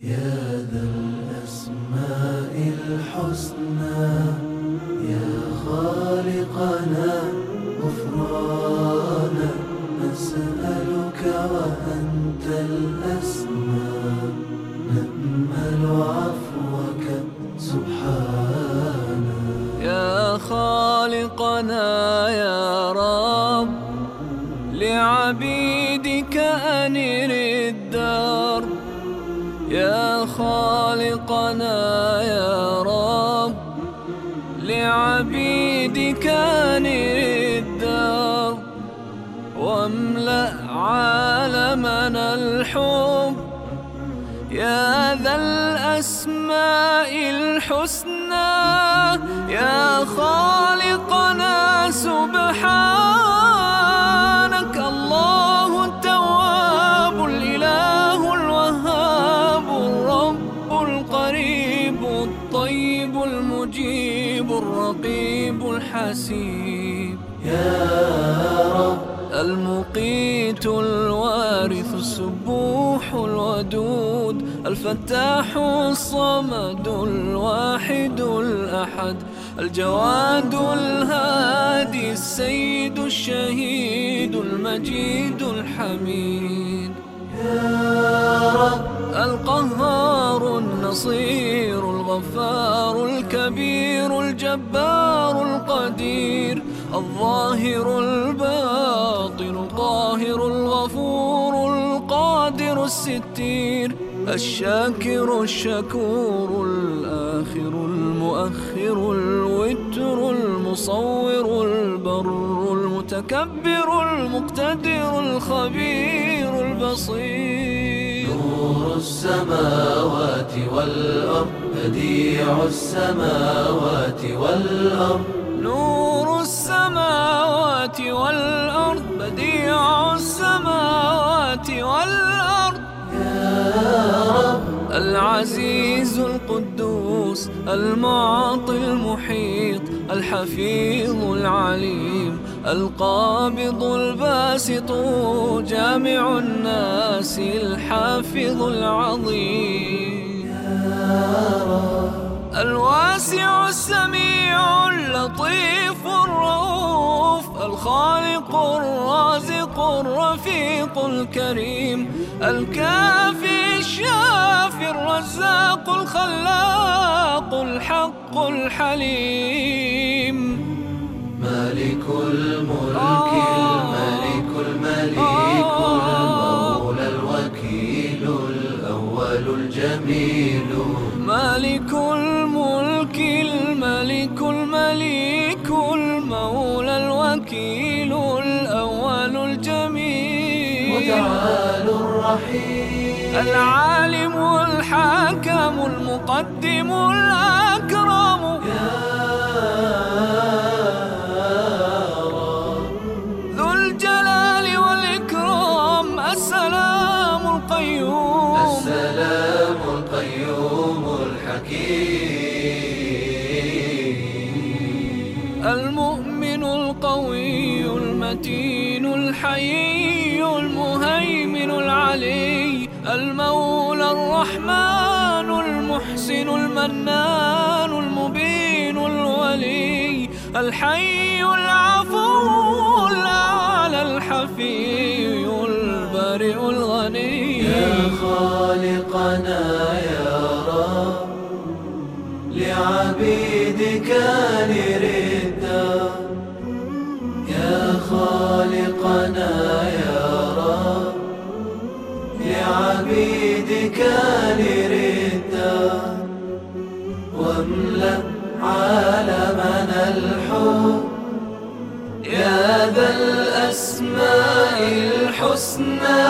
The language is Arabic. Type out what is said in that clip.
يا ذا الأسماء الحسنى يا خالقنا غفرانا نسألك وأنت الأسمى. نأمل عفوك سبحانا يا خالقنا يا رب لعبيدك أنر الدار يا خالقنا يا رب لعبيدك أنر الدار واملأ عالمنا الحب. يا ذا الأسماء الحسنى يا خالقنا سبحانك المجيب الرقيب الحسيب. يا رب. المقيت الوارث السبوح الودود. الفتاح الصمد الواحد الأحد. الجواد الهادي السيد الشهيد المجيد الحميد. يا رب. القهار النصير الغفار الكبير الجبار القدير الظاهر الباطن القاهر الغفور القادر الستير الشاكر الشكور الآخر المؤخر الوتر المصور البر المتكبر المقتدر الخبير البصير. نور السماوات والأرض بديع السماوات والأرض. نور السماوات والأرض بديع السماوات والأرض. العزيز القدوس المعطي المحيط الحفيظ العليم القابض الباسط جامع الناس الحافظ العظيم. الواسع السميع اللطيف الرؤوف الخالق الرازق الرفيق الكريم الكافي الشافي الرزاق الخلاق الحق الحليم. مالك الملك الملك المليك المولى الوكيل الأول الجميل. مالك الملك الملك المليك المولى الوكيل متعال الرحيم. العالم الحاكم المقدم الأكرم. ذو الجلال والإكرام. السلام القيوم. السلام القيوم الحكيم. المؤمن القوي المتين الحيي المهيمن العلي المولى الرحمن المحسن المنان المبين الولي الحي العفو الأعلى الحفي البرئ الغني. يا خالقنا يا رب لعبيدك نردا لعبيدك نردا واملأ عالمنا الحب. يا ذا الأسماء الحسنى